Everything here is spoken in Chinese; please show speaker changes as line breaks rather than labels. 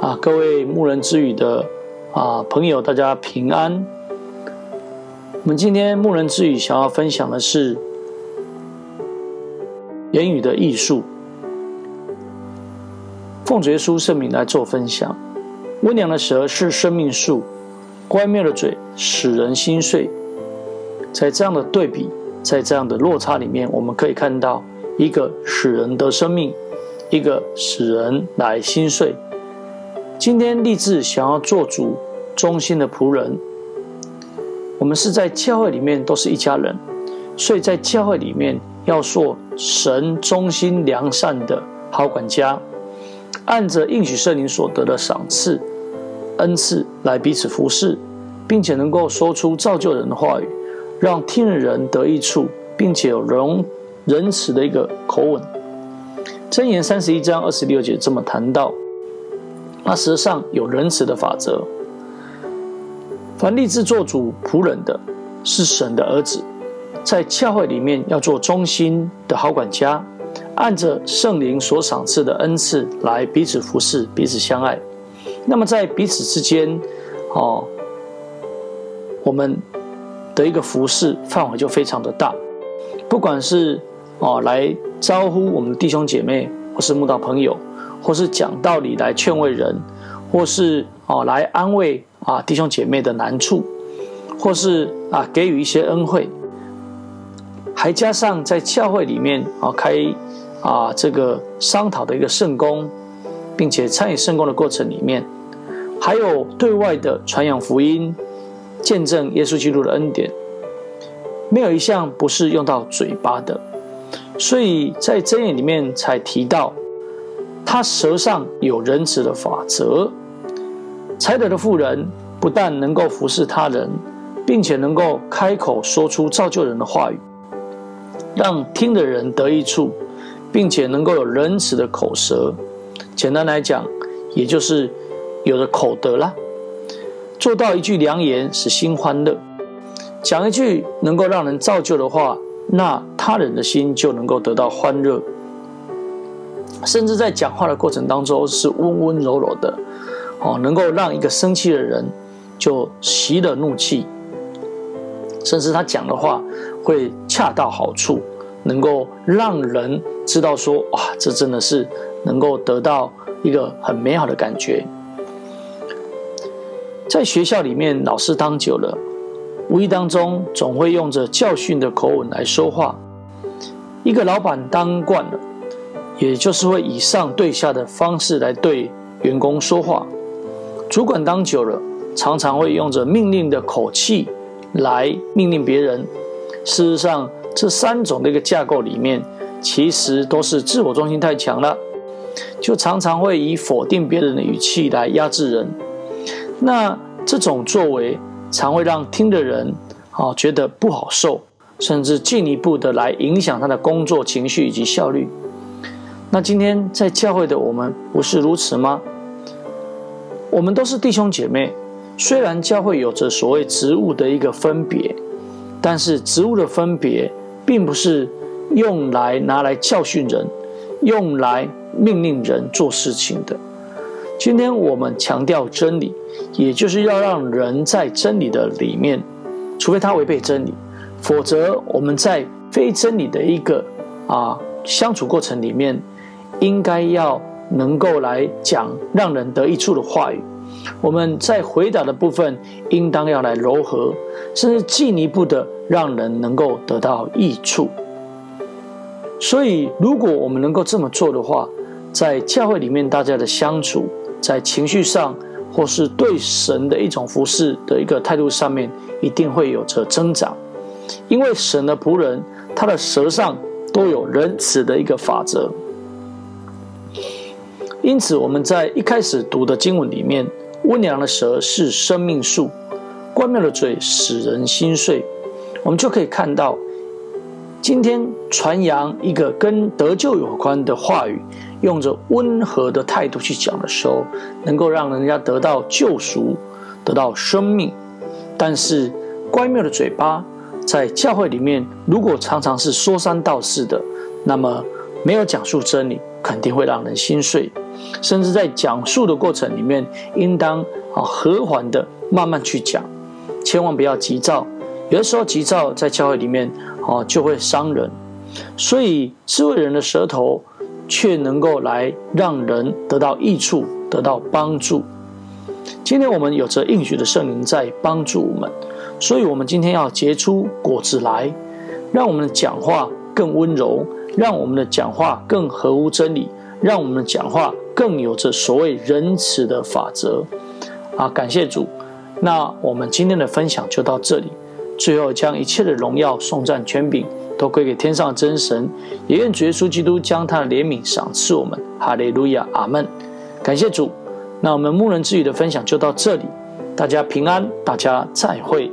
啊，各位牧人之语的啊朋友，大家平安。我们今天牧人之语想要分享的是言语的艺术。奉主耶稣圣名来做分享。温良的舌是生命树，乖谬的嘴使人心碎。在这样的对比，在这样的落差里面，我们可以看到一个使人得生命，一个使人来心碎。今天立志想要做主忠心的仆人，我们是在教会里面都是一家人，所以在教会里面要做神忠心良善的好管家，按着应许圣灵所得的赏赐恩赐来彼此服侍，并且能够说出造就人的话语，让听的人得益处，并且有容仁慈的一个口吻。箴言三十一章二十六节这么谈到。那舌上有仁慈的法则。凡立志做主仆人的，是神的儿子，在教会里面要做忠心的好管家，按着圣灵所赏赐的恩赐来彼此服侍、彼此相爱。那么在彼此之间，哦，我们的一个服侍范围就非常的大，不管是哦来招呼我们的弟兄姐妹，或是慕道朋友。或是讲道理来劝慰人，或是哦来安慰啊弟兄姐妹的难处，或是啊给予一些恩惠，还加上在教会里面啊开啊这个商讨的一个圣工，并且参与圣工的过程里面，还有对外的传扬福音、见证耶稣基督的恩典，没有一项不是用到嘴巴的，所以在箴言里面才提到。他舌上有仁慈的法则，才德的妇人不但能够服侍他人，并且能够开口说出造就人的话语，让听的人得益处，并且能够有仁慈的口舌。简单来讲，也就是有了口德啦，做到一句良言，使心欢乐；讲一句能够让人造就的话，那他人的心就能够得到欢乐。甚至在讲话的过程当中是温温柔柔的，哦，能够让一个生气的人就熄了怒气，甚至他讲的话会恰到好处，能够让人知道说，哇，这真的是能够得到一个很美好的感觉。在学校里面，老师当久了，无意当中总会用着教训的口吻来说话。一个老板当惯了。也就是会以上对下的方式来对员工说话，主管当久了，常常会用着命令的口气来命令别人。事实上，这三种的一个架构里面，其实都是自我中心太强了，就常常会以否定别人的语气来压制人。那这种作为，常会让听的人啊觉得不好受，甚至进一步的来影响他的工作情绪以及效率。那今天在教会的我们不是如此吗？我们都是弟兄姐妹，虽然教会有着所谓职务的一个分别，但是职务的分别并不是用来拿来教训人，用来命令人做事情的。今天我们强调真理，也就是要让人在真理的里面，除非他违背真理，否则我们在非真理的一个啊相处过程里面。应该要能够来讲让人得益处的话语，我们在回答的部分应当要来柔和，甚至进一步的让人能够得到益处。所以，如果我们能够这么做的话，在教会里面大家的相处，在情绪上或是对神的一种服侍的一个态度上面，一定会有着增长。因为神的仆人，他的舌上都有仁慈的一个法则。因此，我们在一开始读的经文里面，温良的舌是生命树，乖谬的嘴使人心碎。我们就可以看到，今天传扬一个跟得救有关的话语，用着温和的态度去讲的时候，能够让人家得到救赎，得到生命。但是，乖谬的嘴巴在教会里面，如果常常是说三道四的，那么没有讲述真理，肯定会让人心碎。甚至在讲述的过程里面，应当啊和缓的慢慢去讲，千万不要急躁。有的时候急躁在教会里面啊就会伤人。所以智慧人的舌头却能够来让人得到益处，得到帮助。今天我们有着应许的圣灵在帮助我们，所以我们今天要结出果子来，让我们的讲话更温柔，让我们的讲话更合乎真理，让我们的讲话更有着所谓仁慈的法则。啊，感谢主！那我们今天的分享就到这里，最后将一切的荣耀、颂赞、权柄都归给天上的真神，也愿主耶稣基督将他的怜悯赏赐我们。哈利路亚，阿门！感谢主。那我们牧人之语的分享就到这里，大家平安，大家再会。